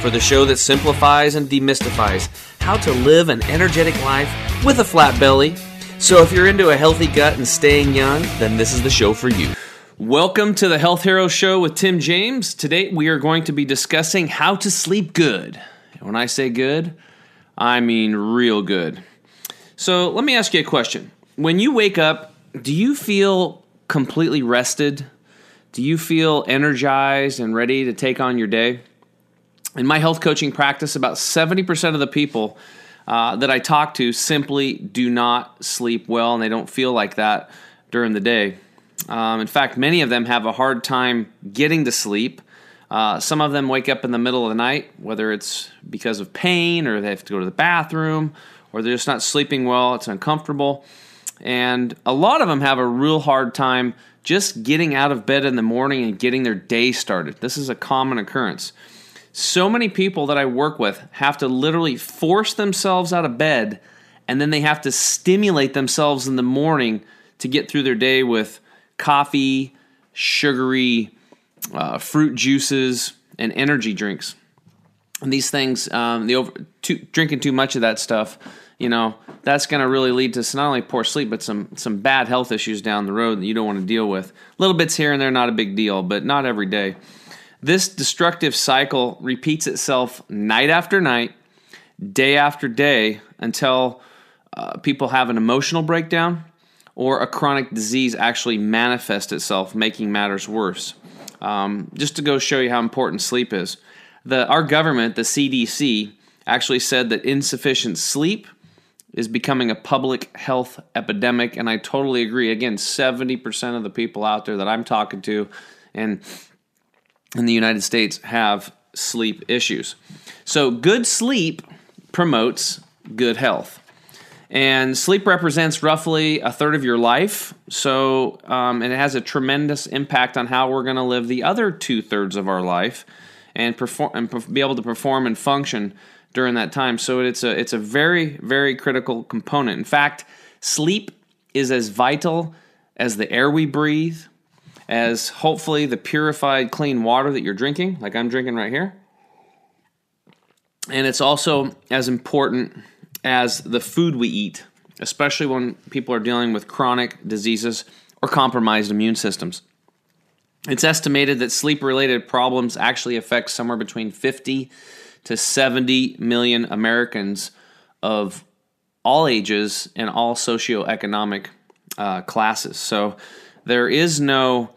for the show that simplifies and demystifies how to live an energetic life with a flat belly. So, if you're into a healthy gut and staying young, then this is the show for you. Welcome to the Health Hero Show with Tim James. Today, we are going to be discussing how to sleep good. And when I say good, I mean real good. So, let me ask you a question. When you wake up, do you feel completely rested? Do you feel energized and ready to take on your day? In my health coaching practice, about 70% of the people uh, that I talk to simply do not sleep well and they don't feel like that during the day. Um, in fact, many of them have a hard time getting to sleep. Uh, some of them wake up in the middle of the night, whether it's because of pain or they have to go to the bathroom or they're just not sleeping well, it's uncomfortable. And a lot of them have a real hard time just getting out of bed in the morning and getting their day started. This is a common occurrence. So many people that I work with have to literally force themselves out of bed and then they have to stimulate themselves in the morning to get through their day with coffee, sugary, uh, fruit juices, and energy drinks. And these things, um, the over, too, drinking too much of that stuff, you know, that's going to really lead to not only poor sleep, but some some bad health issues down the road that you don't want to deal with. Little bits here and there, not a big deal, but not every day. This destructive cycle repeats itself night after night, day after day, until uh, people have an emotional breakdown or a chronic disease actually manifests itself, making matters worse. Um, just to go show you how important sleep is, the our government, the CDC, actually said that insufficient sleep is becoming a public health epidemic, and I totally agree. Again, seventy percent of the people out there that I'm talking to, and in the United States have sleep issues. So, good sleep promotes good health. And sleep represents roughly a third of your life. So, um, and it has a tremendous impact on how we're going to live the other two thirds of our life and perform and be able to perform and function during that time. So, it's a, it's a very, very critical component. In fact, sleep is as vital as the air we breathe, as hopefully the purified, clean water that you're drinking, like I'm drinking right here. And it's also as important as the food we eat, especially when people are dealing with chronic diseases or compromised immune systems. It's estimated that sleep related problems actually affect somewhere between 50 to 70 million Americans of all ages and all socioeconomic uh, classes. So there is no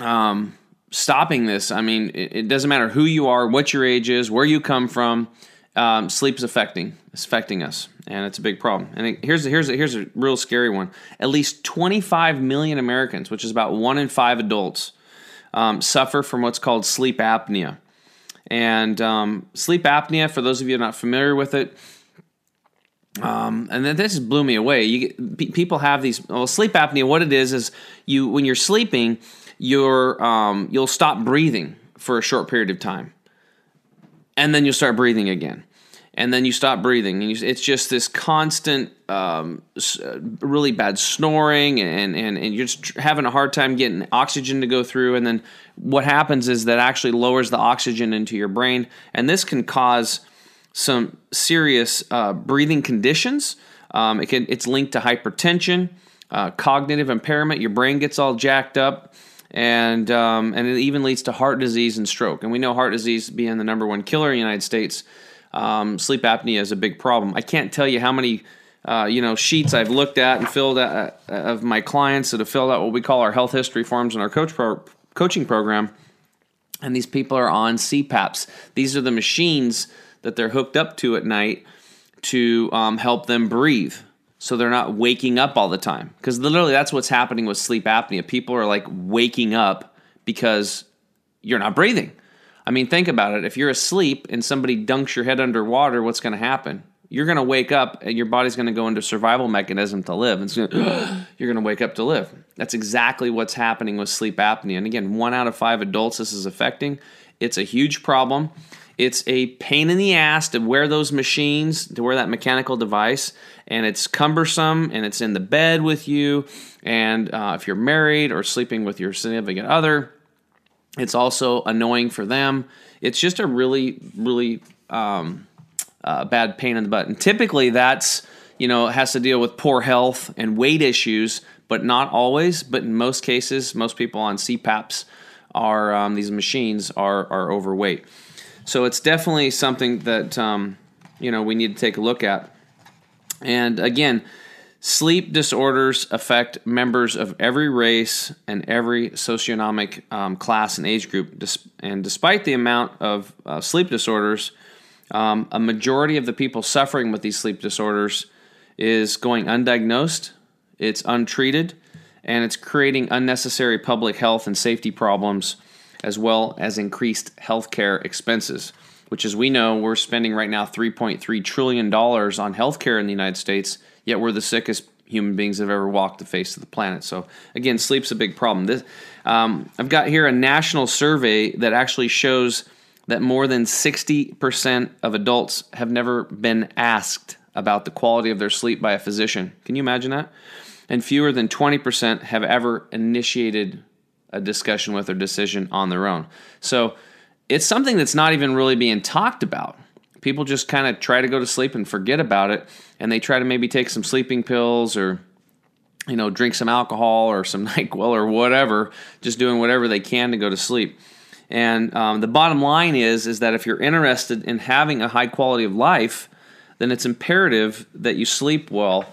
um, stopping this. I mean, it, it, doesn't matter who you are, what your age is, where you come from. Um, sleep is affecting it's affecting us, and it's a big problem. And it, here's a, here's a, here's a real scary one. At least 25 million Americans, which is about one in five adults, um, suffer from what's called sleep apnea. And um, sleep apnea, for those of you not familiar with it, um, and then this blew me away. You people have these well, sleep apnea. What it is is you when you're sleeping, you're um, you'll stop breathing for a short period of time, and then you'll start breathing again, and then you stop breathing, and you, it's just this constant, um, uh, really bad snoring, and, and and you're just having a hard time getting oxygen to go through, and then what happens is that actually lowers the oxygen into your brain, and this can cause some serious uh, breathing conditions. Um, it can, it's linked to hypertension, uh, cognitive impairment. Your brain gets all jacked up, and um, and it even leads to heart disease and stroke. And we know heart disease being the number one killer in the United States. Um, sleep apnea is a big problem. I can't tell you how many. Uh, you know, sheets I've looked at and filled out uh, of my clients that have filled out what we call our health history forms in our coach pro- coaching program, and these people are on CPAPs. These are the machines that they're hooked up to at night to um, help them breathe so they're not waking up all the time because literally that's what's happening with sleep apnea people are like waking up because you're not breathing i mean think about it if you're asleep and somebody dunks your head underwater what's going to happen you're going to wake up and your body's going to go into survival mechanism to live. And you're going to wake up to live. That's exactly what's happening with sleep apnea. And again, one out of five adults this is affecting. It's a huge problem. It's a pain in the ass to wear those machines, to wear that mechanical device, and it's cumbersome and it's in the bed with you. And uh, if you're married or sleeping with your significant other, it's also annoying for them. It's just a really, really um, uh, bad pain in the butt. And typically that's, you know, has to deal with poor health and weight issues, but not always. But in most cases, most people on CPAPs are, um, these machines are, are overweight. So it's definitely something that, um, you know, we need to take a look at. And again, sleep disorders affect members of every race and every socioeconomic um, class and age group. And despite the amount of uh, sleep disorders, um, a majority of the people suffering with these sleep disorders is going undiagnosed, it's untreated, and it's creating unnecessary public health and safety problems as well as increased healthcare expenses, which, as we know, we're spending right now $3.3 trillion on healthcare in the United States, yet we're the sickest human beings have ever walked the face of the planet. So, again, sleep's a big problem. This, um, I've got here a national survey that actually shows that more than 60% of adults have never been asked about the quality of their sleep by a physician. Can you imagine that? And fewer than 20% have ever initiated a discussion with or decision on their own. So it's something that's not even really being talked about. People just kind of try to go to sleep and forget about it, and they try to maybe take some sleeping pills or you know drink some alcohol or some Nyquil or whatever, just doing whatever they can to go to sleep. And um, the bottom line is is that if you're interested in having a high quality of life, then it's imperative that you sleep well,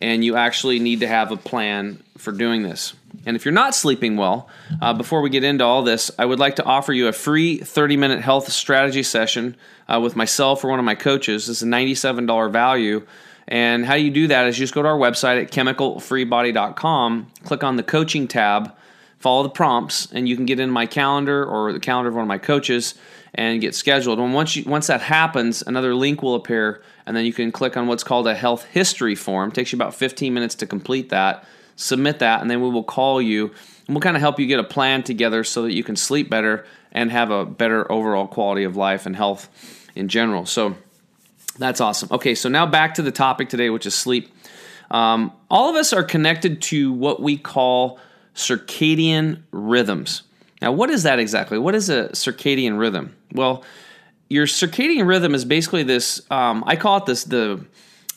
and you actually need to have a plan for doing this. And if you're not sleeping well, uh, before we get into all this, I would like to offer you a free 30 minute health strategy session uh, with myself or one of my coaches. It's a $97 value. And how you do that is you just go to our website at chemicalfreebody.com, click on the coaching tab, follow the prompts, and you can get in my calendar or the calendar of one of my coaches and get scheduled. And once you, once that happens, another link will appear, and then you can click on what's called a health history form. It takes you about 15 minutes to complete that submit that, and then we will call you and we'll kind of help you get a plan together so that you can sleep better and have a better overall quality of life and health in general. So that's awesome. Okay, so now back to the topic today, which is sleep. Um, all of us are connected to what we call circadian rhythms. Now, what is that exactly? What is a circadian rhythm? Well, your circadian rhythm is basically this. Um, I call it this the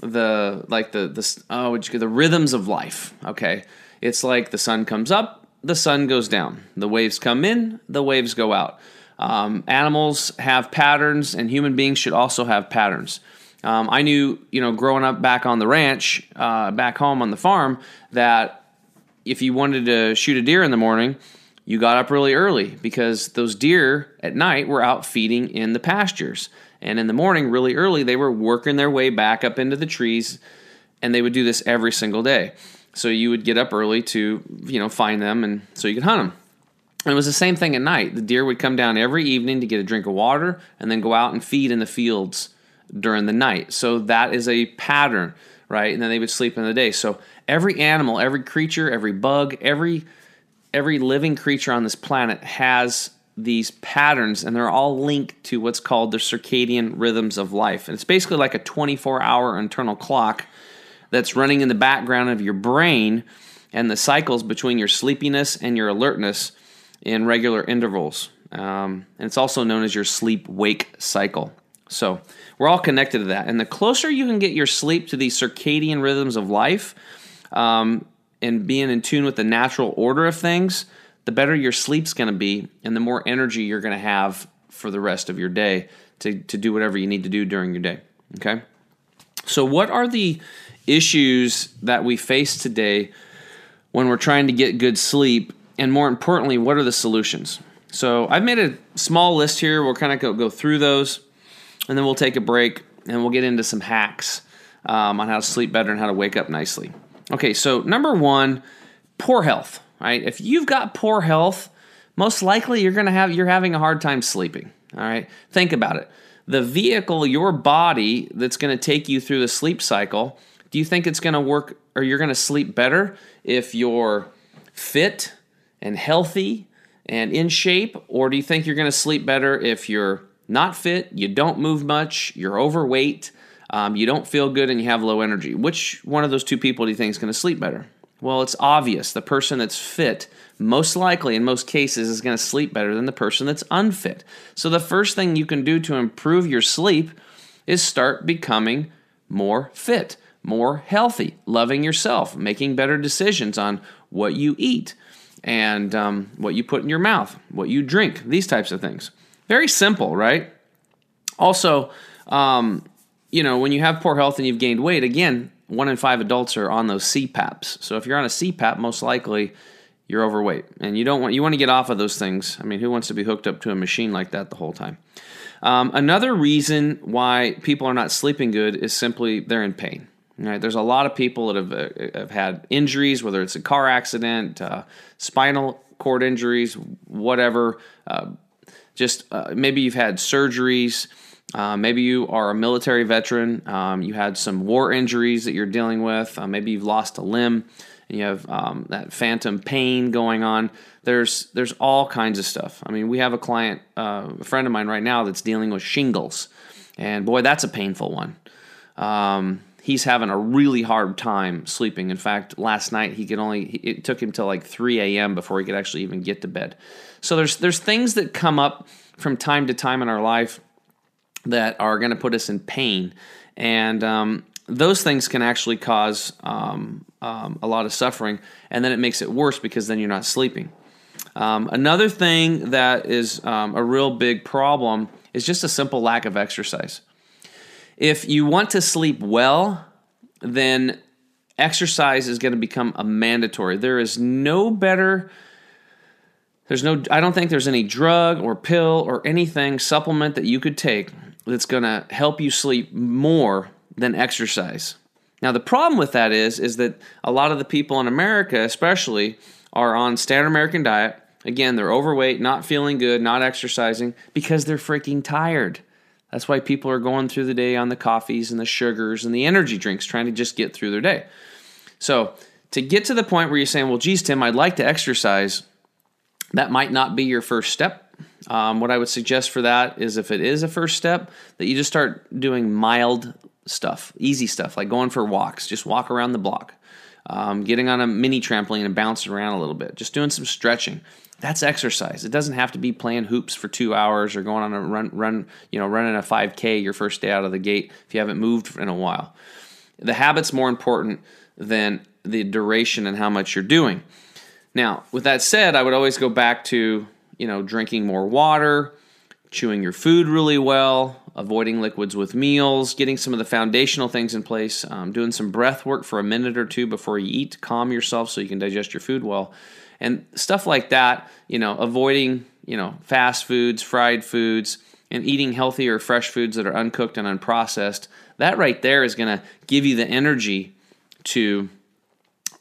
the like the the oh the rhythms of life. Okay, it's like the sun comes up, the sun goes down. The waves come in, the waves go out. Um, animals have patterns, and human beings should also have patterns. Um, I knew, you know, growing up back on the ranch, uh, back home on the farm, that if you wanted to shoot a deer in the morning, you got up really early because those deer at night were out feeding in the pastures. And in the morning, really early, they were working their way back up into the trees, and they would do this every single day. So you would get up early to, you know, find them, and so you could hunt them. And it was the same thing at night. The deer would come down every evening to get a drink of water, and then go out and feed in the fields during the night. So that is a pattern, right? And then they would sleep in the day. So every animal, every creature, every bug, every every living creature on this planet has these patterns and they're all linked to what's called the circadian rhythms of life. And it's basically like a 24 hour internal clock that's running in the background of your brain and the cycles between your sleepiness and your alertness in regular intervals. Um, and it's also known as your sleep wake cycle. So we're all connected to that. And the closer you can get your sleep to these circadian rhythms of life um, and being in tune with the natural order of things, the better your sleep's going to be and the more energy you're going to have for the rest of your day to, to do whatever you need to do during your day. Okay? So, what are the issues that we face today when we're trying to get good sleep? And more importantly, what are the solutions? So, I've made a small list here. We'll kind of go, go through those and then we'll take a break and we'll get into some hacks um, on how to sleep better and how to wake up nicely. Okay, so number one, poor health right? If you've got poor health, most likely you're going to have you're having a hard time sleeping, all right? Think about it. the vehicle, your body that's going to take you through the sleep cycle, do you think it's going to work or you're going to sleep better if you're fit and healthy and in shape? Or do you think you're going to sleep better if you're not fit, you don't move much, you're overweight, um, you don't feel good, and you have low energy? Which one of those two people do you think is going to sleep better? Well, it's obvious. The person that's fit, most likely in most cases, is going to sleep better than the person that's unfit. So, the first thing you can do to improve your sleep is start becoming more fit, more healthy, loving yourself, making better decisions on what you eat and um, what you put in your mouth, what you drink, these types of things. Very simple, right? Also, um, you know, when you have poor health and you've gained weight, again, one in five adults are on those CPAPs. So if you're on a CPAP, most likely you're overweight, and you don't want you want to get off of those things. I mean, who wants to be hooked up to a machine like that the whole time? Um, another reason why people are not sleeping good is simply they're in pain. Right? There's a lot of people that have, uh, have had injuries, whether it's a car accident, uh, spinal cord injuries, whatever. Uh, just uh, maybe you've had surgeries. Uh, maybe you are a military veteran. Um, you had some war injuries that you're dealing with. Uh, maybe you've lost a limb and you have um, that phantom pain going on. There's there's all kinds of stuff. I mean, we have a client, uh, a friend of mine right now that's dealing with shingles, and boy, that's a painful one. Um, he's having a really hard time sleeping. In fact, last night he could only it took him till like 3 a.m. before he could actually even get to bed. So there's there's things that come up from time to time in our life that are going to put us in pain. And um, those things can actually cause um, um, a lot of suffering, and then it makes it worse because then you're not sleeping. Um, another thing that is um, a real big problem is just a simple lack of exercise. If you want to sleep well, then exercise is going to become a mandatory. There is no better there's no I don't think there's any drug or pill or anything supplement that you could take that's going to help you sleep more than exercise. Now the problem with that is is that a lot of the people in America especially are on standard American diet. Again, they're overweight, not feeling good, not exercising because they're freaking tired. That's why people are going through the day on the coffees and the sugars and the energy drinks trying to just get through their day. So, to get to the point where you're saying, well, geez, Tim, I'd like to exercise, that might not be your first step um, what I would suggest for that is if it is a first step, that you just start doing mild stuff, easy stuff, like going for walks. Just walk around the block, um, getting on a mini trampoline and bouncing around a little bit, just doing some stretching. That's exercise. It doesn't have to be playing hoops for two hours or going on a run, run, you know, running a 5K your first day out of the gate if you haven't moved in a while. The habit's more important than the duration and how much you're doing. Now, with that said, I would always go back to you know, drinking more water, chewing your food really well, avoiding liquids with meals, getting some of the foundational things in place, um, doing some breath work for a minute or two before you eat calm yourself so you can digest your food well. And stuff like that, you know, avoiding, you know, fast foods, fried foods, and eating healthier, fresh foods that are uncooked and unprocessed. That right there is going to give you the energy to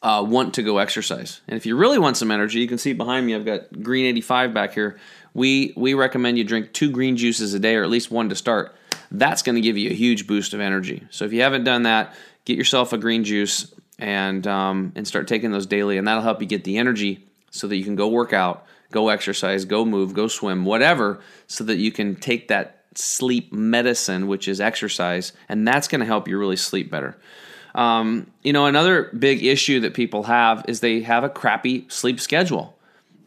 uh, want to go exercise. And if you really want some energy, you can see behind me, I've got Green 85 back here. We, we recommend you drink two green juices a day or at least one to start. That's going to give you a huge boost of energy. So if you haven't done that, get yourself a green juice and, um, and start taking those daily, and that'll help you get the energy so that you can go work out, go exercise, go move, go swim, whatever, so that you can take that sleep medicine, which is exercise, and that's going to help you really sleep better. Um, you know, another big issue that people have is they have a crappy sleep schedule.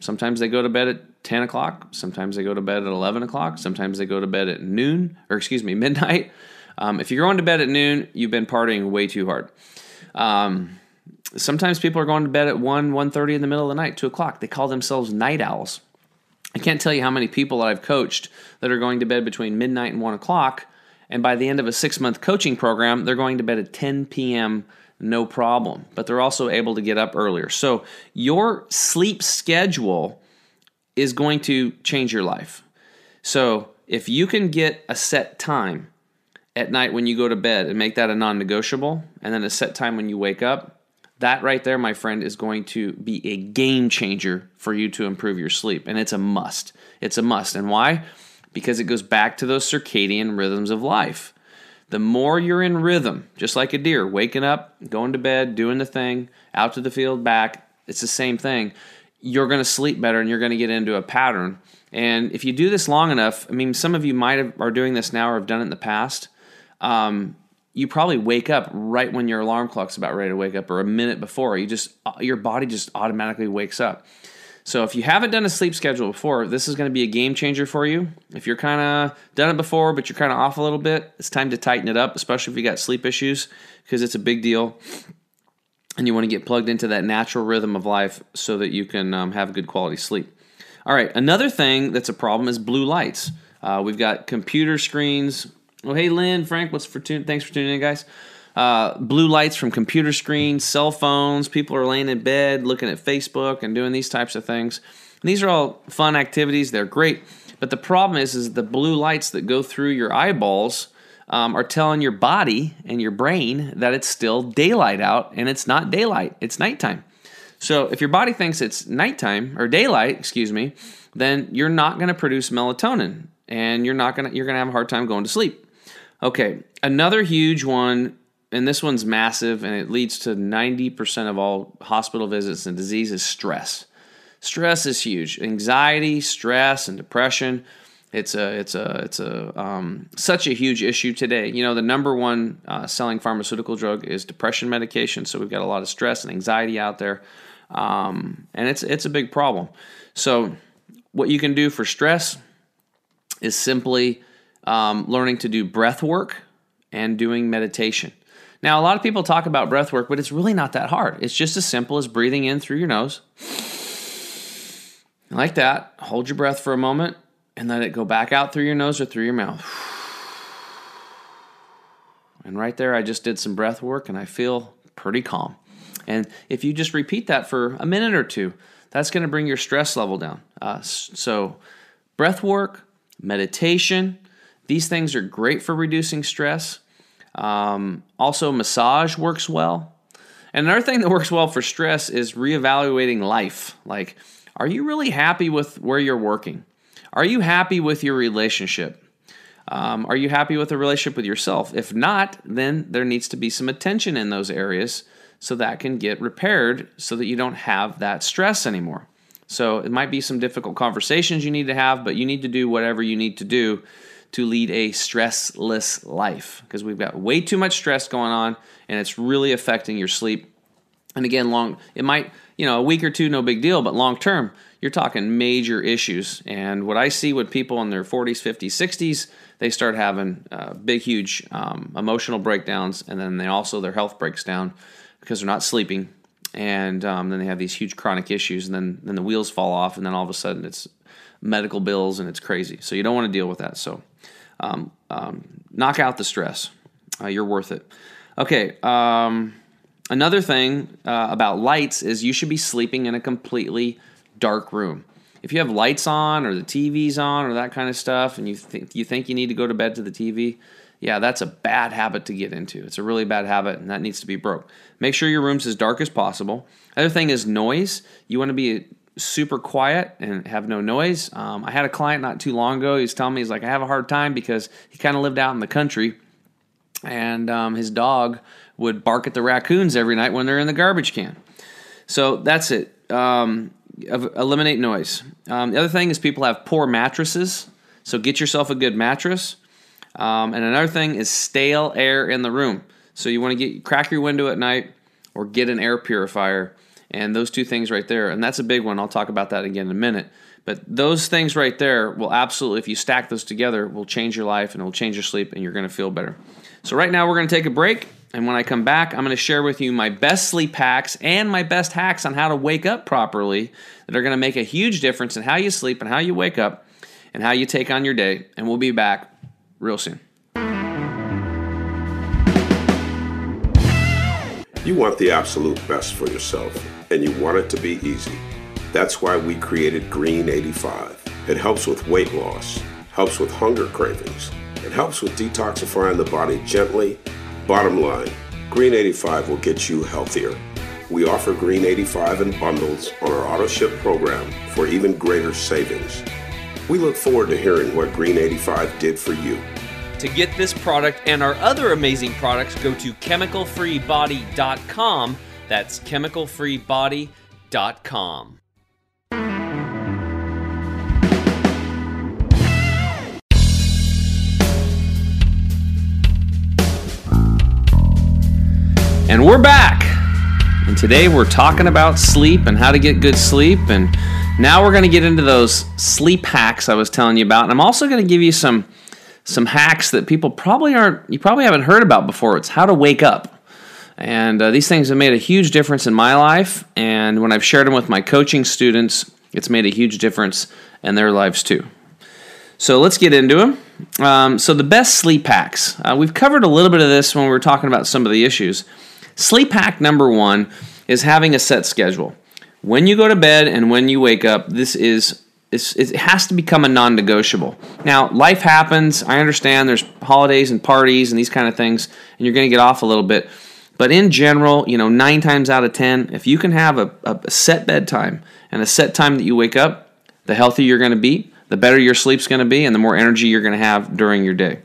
Sometimes they go to bed at 10 o'clock. Sometimes they go to bed at 11 o'clock. Sometimes they go to bed at noon, or excuse me, midnight. Um, if you're going to bed at noon, you've been partying way too hard. Um, sometimes people are going to bed at 1, 1.30 in the middle of the night, 2 o'clock. They call themselves night owls. I can't tell you how many people that I've coached that are going to bed between midnight and 1 o'clock and by the end of a six month coaching program, they're going to bed at 10 p.m. no problem. But they're also able to get up earlier. So your sleep schedule is going to change your life. So if you can get a set time at night when you go to bed and make that a non negotiable, and then a set time when you wake up, that right there, my friend, is going to be a game changer for you to improve your sleep. And it's a must. It's a must. And why? Because it goes back to those circadian rhythms of life. The more you're in rhythm, just like a deer, waking up, going to bed, doing the thing, out to the field, back, it's the same thing. You're going to sleep better and you're going to get into a pattern. And if you do this long enough, I mean, some of you might have are doing this now or have done it in the past. Um, you probably wake up right when your alarm clock's about ready to wake up or a minute before. You just your body just automatically wakes up. So if you haven't done a sleep schedule before, this is going to be a game changer for you. If you're kind of done it before, but you're kind of off a little bit, it's time to tighten it up, especially if you got sleep issues, because it's a big deal. And you want to get plugged into that natural rhythm of life so that you can um, have good quality sleep. All right, another thing that's a problem is blue lights. Uh, we've got computer screens. Oh, hey, Lynn, Frank, what's for? Thanks for tuning in, guys. Uh, blue lights from computer screens, cell phones. People are laying in bed looking at Facebook and doing these types of things. And these are all fun activities. They're great. But the problem is, is the blue lights that go through your eyeballs um, are telling your body and your brain that it's still daylight out, and it's not daylight. It's nighttime. So if your body thinks it's nighttime or daylight, excuse me, then you're not going to produce melatonin, and you're not going to you're going to have a hard time going to sleep. Okay, another huge one and this one's massive and it leads to 90% of all hospital visits and disease is stress. Stress is huge. Anxiety, stress, and depression. It's a it's a it's a um, such a huge issue today. You know, the number one uh, selling pharmaceutical drug is depression medication. So we've got a lot of stress and anxiety out there, um, and it's it's a big problem. So what you can do for stress is simply um, learning to do breath work and doing meditation. Now, a lot of people talk about breath work, but it's really not that hard. It's just as simple as breathing in through your nose. Like that. Hold your breath for a moment and let it go back out through your nose or through your mouth. And right there, I just did some breath work and I feel pretty calm. And if you just repeat that for a minute or two, that's going to bring your stress level down. Uh, so, breath work, meditation, these things are great for reducing stress. Um, also, massage works well. And another thing that works well for stress is reevaluating life. Like, are you really happy with where you're working? Are you happy with your relationship? Um, are you happy with the relationship with yourself? If not, then there needs to be some attention in those areas so that can get repaired so that you don't have that stress anymore. So it might be some difficult conversations you need to have, but you need to do whatever you need to do to lead a stressless life because we've got way too much stress going on and it's really affecting your sleep. And again, long it might, you know, a week or two no big deal, but long term, you're talking major issues. And what I see with people in their 40s, 50s, 60s, they start having uh, big, huge um, emotional breakdowns, and then they also their health breaks down because they're not sleeping, and um, then they have these huge chronic issues, and then then the wheels fall off, and then all of a sudden it's medical bills and it's crazy. So you don't want to deal with that. So um, um, knock out the stress. Uh, you're worth it. Okay. Um, another thing uh, about lights is you should be sleeping in a completely dark room. If you have lights on or the TV's on or that kind of stuff, and you think you think you need to go to bed to the TV, yeah, that's a bad habit to get into. It's a really bad habit, and that needs to be broke. Make sure your room's as dark as possible. Other thing is noise. You want to be super quiet and have no noise. Um, I had a client not too long ago. He was telling me he's like I have a hard time because he kind of lived out in the country, and um, his dog would bark at the raccoons every night when they're in the garbage can. So that's it. Um, eliminate noise. Um, the other thing is people have poor mattresses, so get yourself a good mattress. Um, and another thing is stale air in the room. So you want to get crack your window at night or get an air purifier and those two things right there, and that's a big one. I'll talk about that again in a minute. But those things right there will absolutely, if you stack those together, will change your life and it will change your sleep, and you're going to feel better. So, right now, we're going to take a break. And when I come back, I'm going to share with you my best sleep hacks and my best hacks on how to wake up properly that are going to make a huge difference in how you sleep and how you wake up and how you take on your day. And we'll be back real soon. You want the absolute best for yourself, and you want it to be easy. That's why we created Green 85. It helps with weight loss, helps with hunger cravings, it helps with detoxifying the body gently. Bottom line, Green 85 will get you healthier. We offer Green 85 in bundles on our auto ship program for even greater savings. We look forward to hearing what Green 85 did for you. To get this product and our other amazing products, go to chemicalfreebody.com. That's chemicalfreebody.com. And we're back. And today we're talking about sleep and how to get good sleep. And now we're going to get into those sleep hacks I was telling you about. And I'm also going to give you some some hacks that people probably aren't you probably haven't heard about before. It's how to wake up. And uh, these things have made a huge difference in my life. And when I've shared them with my coaching students, it's made a huge difference in their lives too. So let's get into them. Um, so the best sleep hacks. Uh, we've covered a little bit of this when we were talking about some of the issues. Sleep hack number one is having a set schedule. When you go to bed and when you wake up, this is it has to become a non-negotiable. Now, life happens. I understand there's holidays and parties and these kind of things, and you're going to get off a little bit. But in general, you know, nine times out of ten, if you can have a, a set bedtime and a set time that you wake up, the healthier you're going to be, the better your sleep's going to be, and the more energy you're going to have during your day.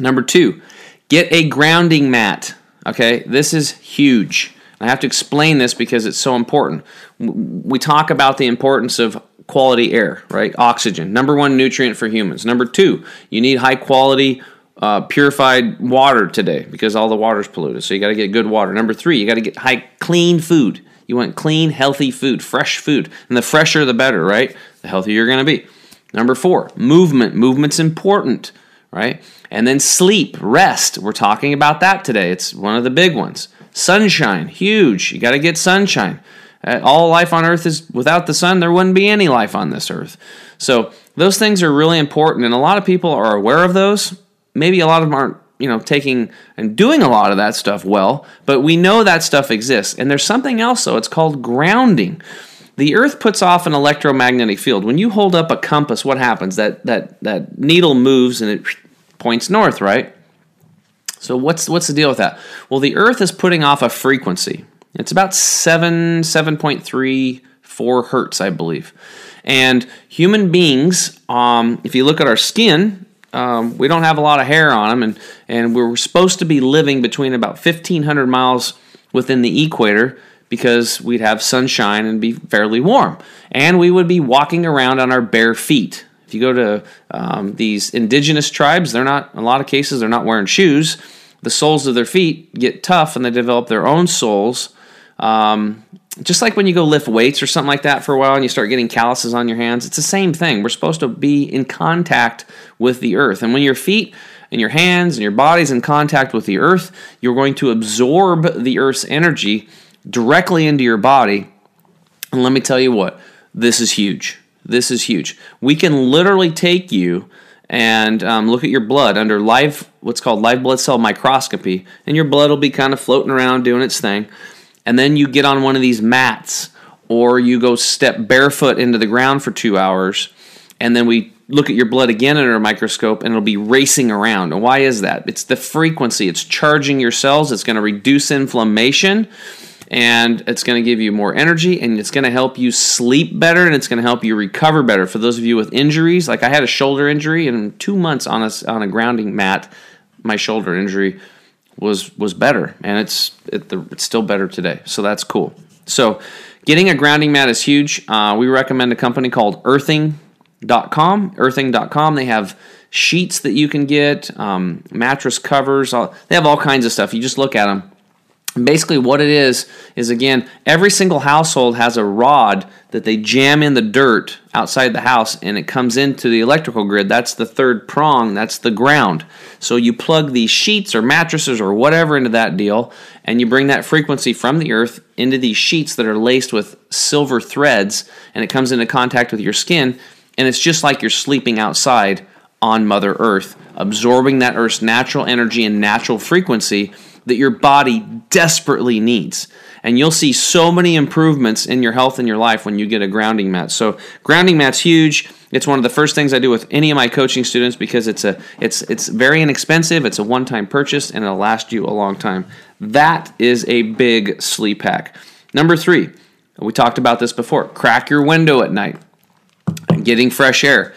Number two, get a grounding mat. Okay, this is huge. I have to explain this because it's so important. We talk about the importance of quality air, right? Oxygen, number one nutrient for humans. Number two, you need high quality uh, purified water today because all the water's polluted. So you got to get good water. Number three, you got to get high clean food. You want clean, healthy food, fresh food. And the fresher, the better, right? The healthier you're going to be. Number four, movement. Movement's important, right? And then sleep, rest. We're talking about that today. It's one of the big ones. Sunshine, huge. You got to get sunshine. Uh, all life on earth is without the sun, there wouldn't be any life on this earth. So, those things are really important, and a lot of people are aware of those. Maybe a lot of them aren't, you know, taking and doing a lot of that stuff well, but we know that stuff exists. And there's something else, though. It's called grounding. The Earth puts off an electromagnetic field. When you hold up a compass, what happens? That that that needle moves and it points north, right? So what's what's the deal with that? Well, the Earth is putting off a frequency. It's about seven seven point three four hertz, I believe. And human beings, um, if you look at our skin, um, we don't have a lot of hair on them, and and we're supposed to be living between about fifteen hundred miles within the equator because we'd have sunshine and be fairly warm, and we would be walking around on our bare feet. If you go to um, these indigenous tribes, they're not, in a lot of cases, they're not wearing shoes. The soles of their feet get tough and they develop their own soles. Um, just like when you go lift weights or something like that for a while and you start getting calluses on your hands, it's the same thing. We're supposed to be in contact with the earth. And when your feet and your hands and your body's in contact with the earth, you're going to absorb the earth's energy directly into your body. And let me tell you what, this is huge. This is huge. We can literally take you and um, look at your blood under live, what's called live blood cell microscopy, and your blood will be kind of floating around doing its thing. And then you get on one of these mats, or you go step barefoot into the ground for two hours, and then we look at your blood again under a microscope and it'll be racing around. And why is that? It's the frequency, it's charging your cells, it's going to reduce inflammation and it's going to give you more energy and it's going to help you sleep better and it's going to help you recover better for those of you with injuries like i had a shoulder injury and in two months on a, on a grounding mat my shoulder injury was was better and it's it, it's still better today. So that's cool. So getting a grounding mat is huge. Uh, we recommend a company called earthing.com earthing.com they have sheets that you can get um, mattress covers all, they have all kinds of stuff. You just look at them basically what it is is again every single household has a rod that they jam in the dirt outside the house and it comes into the electrical grid. That's the third prong. That's the ground. So you plug these sheets or mattresses or whatever into that deal and you bring that frequency from the earth into these sheets that are laced with silver threads and it comes into contact with your skin and it's just like you're sleeping outside on mother earth absorbing that earth's natural energy and natural frequency that your body desperately needs. And you'll see so many improvements in your health and your life when you get a grounding mat. So grounding mat's huge. It's one of the first things I do with any of my coaching students because it's a it's it's very inexpensive, it's a one-time purchase and it'll last you a long time. That is a big sleep hack. Number 3, we talked about this before. Crack your window at night. Getting fresh air.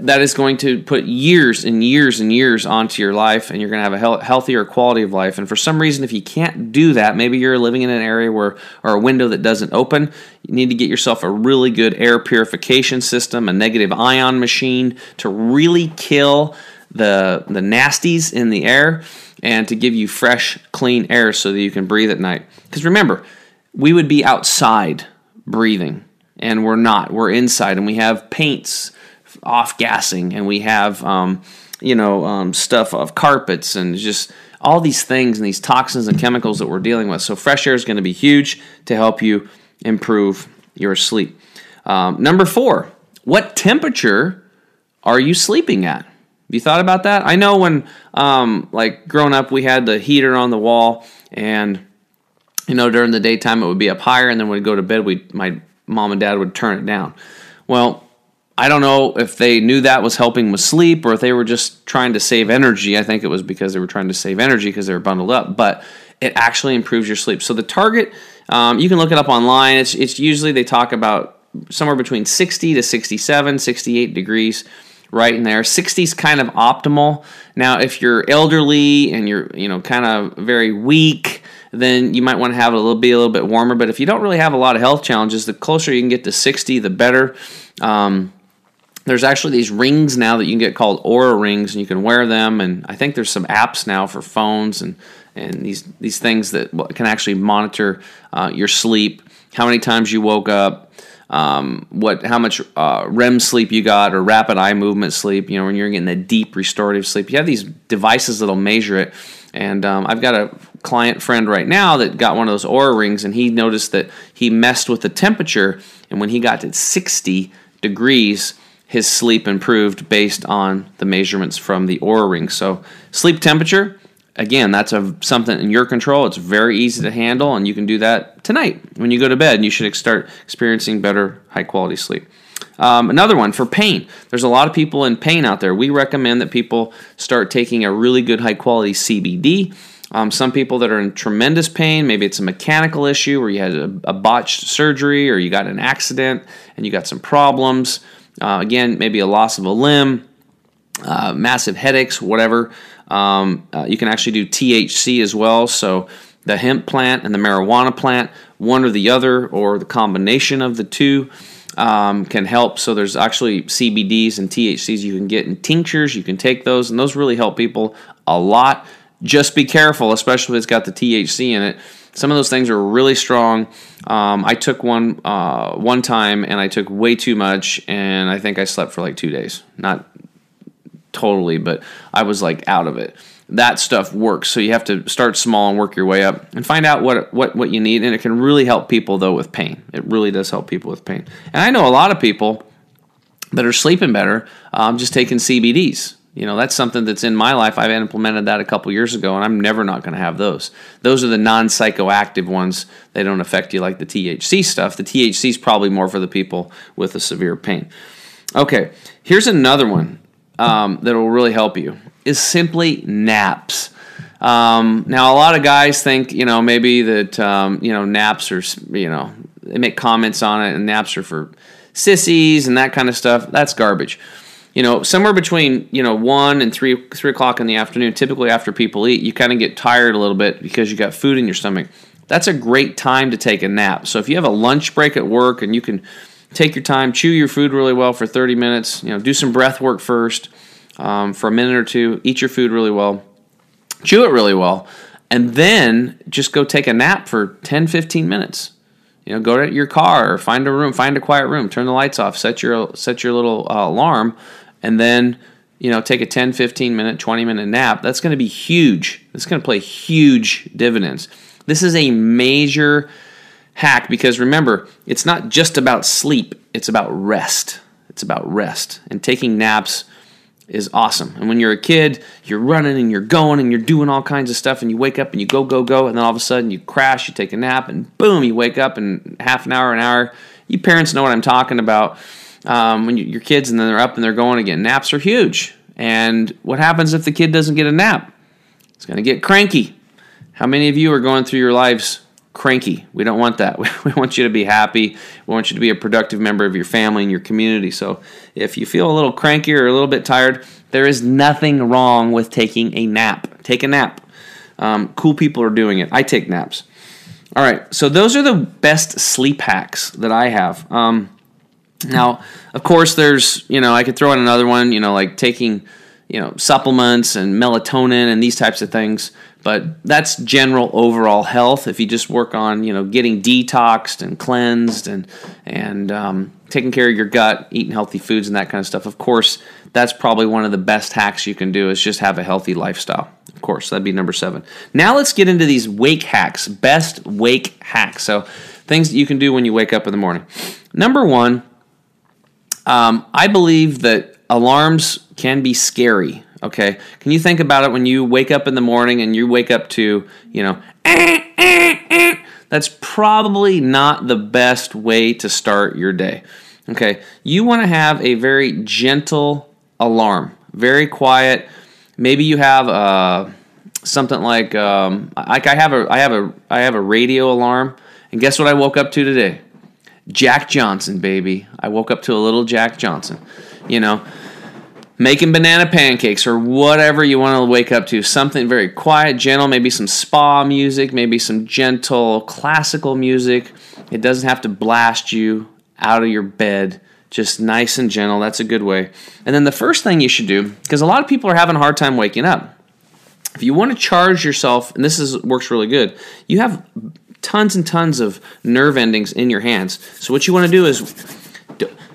That is going to put years and years and years onto your life, and you're going to have a healthier quality of life. And for some reason, if you can't do that, maybe you're living in an area where or a window that doesn't open, you need to get yourself a really good air purification system, a negative ion machine to really kill the the nasties in the air and to give you fresh, clean air so that you can breathe at night. Because remember, we would be outside breathing, and we're not. We're inside, and we have paints off gassing, and we have um, you know um, stuff of carpets and just all these things and these toxins and chemicals that we're dealing with. So fresh air is going to be huge to help you improve your sleep. Um, number four, what temperature are you sleeping at? Have you thought about that? I know when, um, like, growing up, we had the heater on the wall, and you know, during the daytime it would be up higher, and then when we go to bed, we my mom and dad would turn it down. Well, I don't know if they knew that was helping with sleep or if they were just trying to save energy. I think it was because they were trying to save energy because they were bundled up, but it actually improves your sleep. So the target, um, you can look it up online. It's, it's usually they talk about somewhere between 60 to 67, 68 degrees right in there. 60 is kind of optimal. Now, if you're elderly and you're, you know, kind of very weak, then you might want to have it a little be a little bit warmer. But if you don't really have a lot of health challenges, the closer you can get to 60, the better. Um, there's actually these rings now that you can get called Oura rings, and you can wear them. And I think there's some apps now for phones and and these these things that can actually monitor uh, your sleep, how many times you woke up, um, what how much uh, REM sleep you got, or rapid eye movement sleep. You know, when you're getting the deep restorative sleep, you have these devices that'll measure it. And um, I've got a client friend right now that got one of those Oura rings, and he noticed that he messed with the temperature, and when he got to 60 degrees his sleep improved based on the measurements from the Oura ring. So, sleep temperature, again, that's a, something in your control. It's very easy to handle, and you can do that tonight when you go to bed, and you should start experiencing better, high quality sleep. Um, another one for pain. There's a lot of people in pain out there. We recommend that people start taking a really good, high quality CBD. Um, some people that are in tremendous pain, maybe it's a mechanical issue where you had a, a botched surgery or you got an accident and you got some problems. Uh, again, maybe a loss of a limb, uh, massive headaches, whatever. Um, uh, you can actually do THC as well. So the hemp plant and the marijuana plant, one or the other, or the combination of the two. Um, can help. So there's actually CBDs and THCs you can get in tinctures. You can take those, and those really help people a lot. Just be careful, especially if it's got the THC in it. Some of those things are really strong. Um, I took one uh, one time and I took way too much, and I think I slept for like two days. Not totally, but I was like out of it. That stuff works, so you have to start small and work your way up, and find out what what what you need. And it can really help people though with pain. It really does help people with pain. And I know a lot of people that are sleeping better um, just taking CBDs. You know, that's something that's in my life. I've implemented that a couple years ago, and I'm never not going to have those. Those are the non psychoactive ones. They don't affect you like the THC stuff. The THC is probably more for the people with a severe pain. Okay, here's another one um, that will really help you is simply naps. Um, now, a lot of guys think, you know, maybe that, um, you know, naps are, you know, they make comments on it and naps are for sissies and that kind of stuff. That's garbage you know, somewhere between you know one and three three o'clock in the afternoon, typically after people eat, you kind of get tired a little bit because you got food in your stomach. That's a great time to take a nap. So if you have a lunch break at work and you can take your time, chew your food really well for 30 minutes, you know, do some breath work first um, for a minute or two, eat your food really well, chew it really well, and then just go take a nap for 10, 15 minutes you know, go to your car or find a room, find a quiet room, turn the lights off, set your set your little uh, alarm, and then you know take a 10 15 minute 20 minute nap. That's going to be huge. It's going to play huge dividends. This is a major hack because remember it's not just about sleep it's about rest. It's about rest and taking naps is awesome and when you're a kid you're running and you're going and you're doing all kinds of stuff and you wake up and you go go go and then all of a sudden you crash you take a nap and boom you wake up in half an hour an hour you parents know what i'm talking about um, when you, your kids and then they're up and they're going again. Naps are huge. And what happens if the kid doesn't get a nap? It's going to get cranky. How many of you are going through your lives cranky. We don't want that. We want you to be happy. We want you to be a productive member of your family and your community. So if you feel a little cranky or a little bit tired, there is nothing wrong with taking a nap. Take a nap. Um, cool people are doing it. I take naps. All right, so those are the best sleep hacks that I have. Um, now, of course, there's you know I could throw in another one. You know, like taking you know supplements and melatonin and these types of things. But that's general overall health. If you just work on you know getting detoxed and cleansed and and um, taking care of your gut eating healthy foods and that kind of stuff of course that's probably one of the best hacks you can do is just have a healthy lifestyle. Of course that'd be number seven. Now let's get into these wake hacks best wake hacks. So things that you can do when you wake up in the morning. Number one um, i believe that alarms can be scary Okay. Can you think about it when you wake up in the morning and you wake up to, you know, eh, eh, eh, that's probably not the best way to start your day. Okay. You want to have a very gentle alarm, very quiet. Maybe you have uh, something like um, like I have a I have a I have a radio alarm, and guess what I woke up to today? Jack Johnson, baby. I woke up to a little Jack Johnson. You know, making banana pancakes or whatever you want to wake up to. Something very quiet, gentle, maybe some spa music, maybe some gentle classical music. It doesn't have to blast you out of your bed. Just nice and gentle. That's a good way. And then the first thing you should do, because a lot of people are having a hard time waking up. If you want to charge yourself, and this is works really good, you have tons and tons of nerve endings in your hands. So what you want to do is,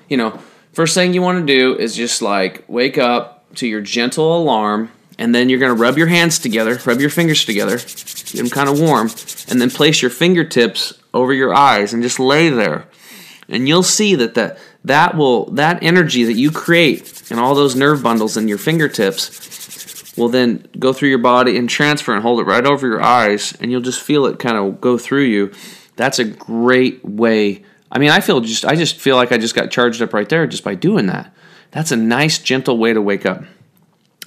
you know, First thing you want to do is just like wake up to your gentle alarm, and then you're going to rub your hands together, rub your fingers together, get them kind of warm, and then place your fingertips over your eyes and just lay there. And you'll see that that, that will that energy that you create and all those nerve bundles in your fingertips will then go through your body and transfer and hold it right over your eyes, and you'll just feel it kind of go through you. That's a great way I mean, I feel just I just feel like I just got charged up right there just by doing that. That's a nice gentle way to wake up.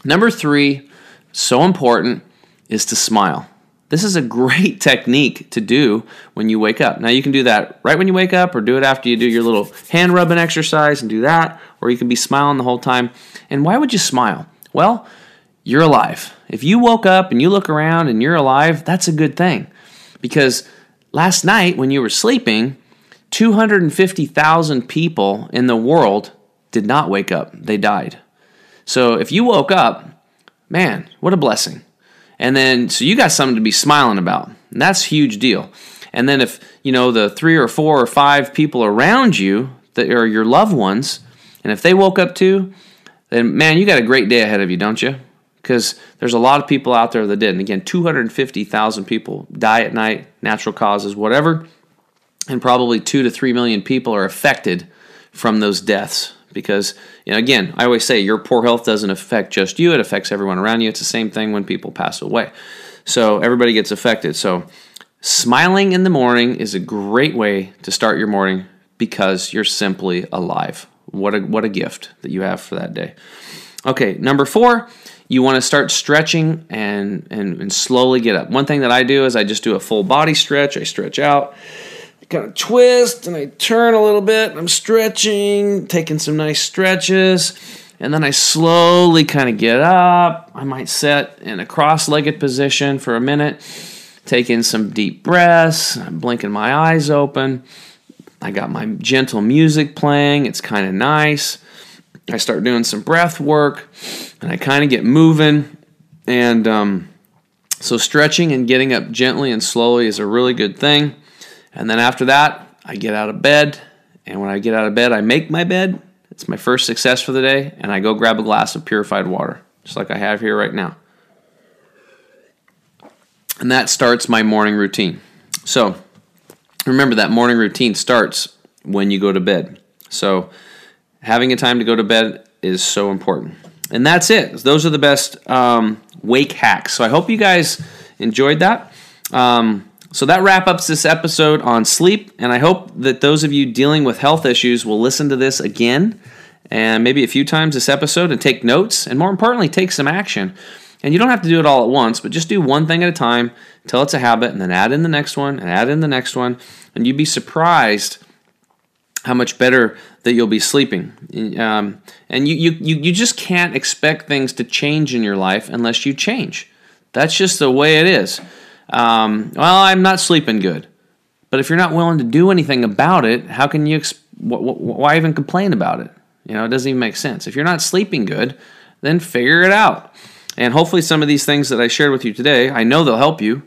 Number 3, so important is to smile. This is a great technique to do when you wake up. Now you can do that right when you wake up or do it after you do your little hand rubbing exercise and do that or you can be smiling the whole time. And why would you smile? Well, you're alive. If you woke up and you look around and you're alive, that's a good thing. Because last night when you were sleeping, 250,000 people in the world did not wake up, they died. So if you woke up, man, what a blessing. And then, so you got something to be smiling about. And that's a huge deal. And then if, you know, the three or four or five people around you that are your loved ones, and if they woke up too, then man, you got a great day ahead of you, don't you? Because there's a lot of people out there that did. And again, 250,000 people die at night, natural causes, whatever and probably two to three million people are affected from those deaths because you know again i always say your poor health doesn't affect just you it affects everyone around you. It's the same thing when people pass away. So everybody gets affected. So smiling in the morning is a great way to start your morning because you're simply alive. What a what a gift that you have for that day. Okay number four you want to start stretching and, and and slowly get up. One thing that i do is i just do a full body stretch i stretch out kind of twist and I turn a little bit. I'm stretching, taking some nice stretches, and then I slowly kind of get up. I might sit in a cross legged position for a minute, take in some deep breaths, I'm blinking my eyes open. I got my gentle music playing, it's kind of nice. I start doing some breath work and I kind of get moving. And um, so, stretching and getting up gently and slowly is a really good thing. And then after that, I get out of bed. And when I get out of bed, I make my bed. It's my first success for the day. And I go grab a glass of purified water, just like I have here right now. And that starts my morning routine. So remember that morning routine starts when you go to bed. So having a time to go to bed is so important. And that's it. Those are the best um, wake hacks. So I hope you guys enjoyed that. Um, so that wraps up this episode on sleep, and I hope that those of you dealing with health issues will listen to this again and maybe a few times this episode and take notes, and more importantly, take some action. And you don't have to do it all at once, but just do one thing at a time until it's a habit, and then add in the next one, and add in the next one, and you'd be surprised how much better that you'll be sleeping. Um, and you, you, you just can't expect things to change in your life unless you change. That's just the way it is. Um, well, I'm not sleeping good. But if you're not willing to do anything about it, how can you, wh- wh- why even complain about it? You know, it doesn't even make sense. If you're not sleeping good, then figure it out. And hopefully, some of these things that I shared with you today, I know they'll help you.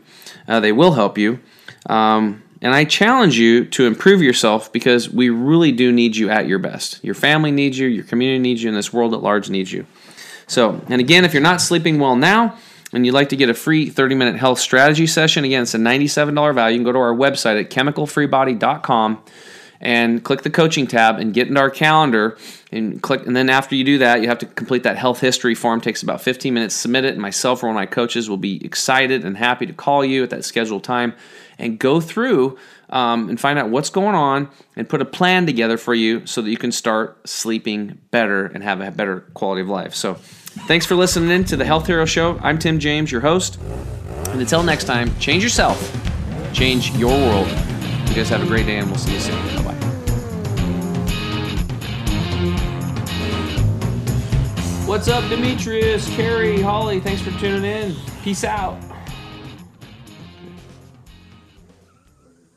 Uh, they will help you. Um, and I challenge you to improve yourself because we really do need you at your best. Your family needs you, your community needs you, and this world at large needs you. So, and again, if you're not sleeping well now and you'd like to get a free 30 minute health strategy session, again, it's a $97 value. You can go to our website at chemicalfreebody.com and click the coaching tab and get into our calendar and click and then after you do that you have to complete that health history form it takes about 15 minutes submit it and myself or one of my coaches will be excited and happy to call you at that scheduled time and go through um, and find out what's going on and put a plan together for you so that you can start sleeping better and have a better quality of life. So, thanks for listening in to the Health Hero Show. I'm Tim James, your host. And until next time, change yourself, change your world. You guys have a great day, and we'll see you soon. Bye bye. What's up, Demetrius, Carrie, Holly? Thanks for tuning in. Peace out.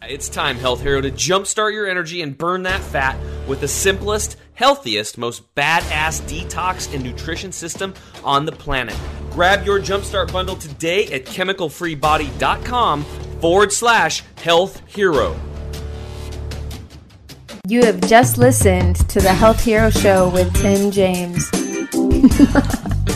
It's time, Health Hero, to jumpstart your energy and burn that fat with the simplest, healthiest, most badass detox and nutrition system on the planet. Grab your Jumpstart bundle today at chemicalfreebody.com forward slash health hero. You have just listened to the Health Hero Show with Tim James.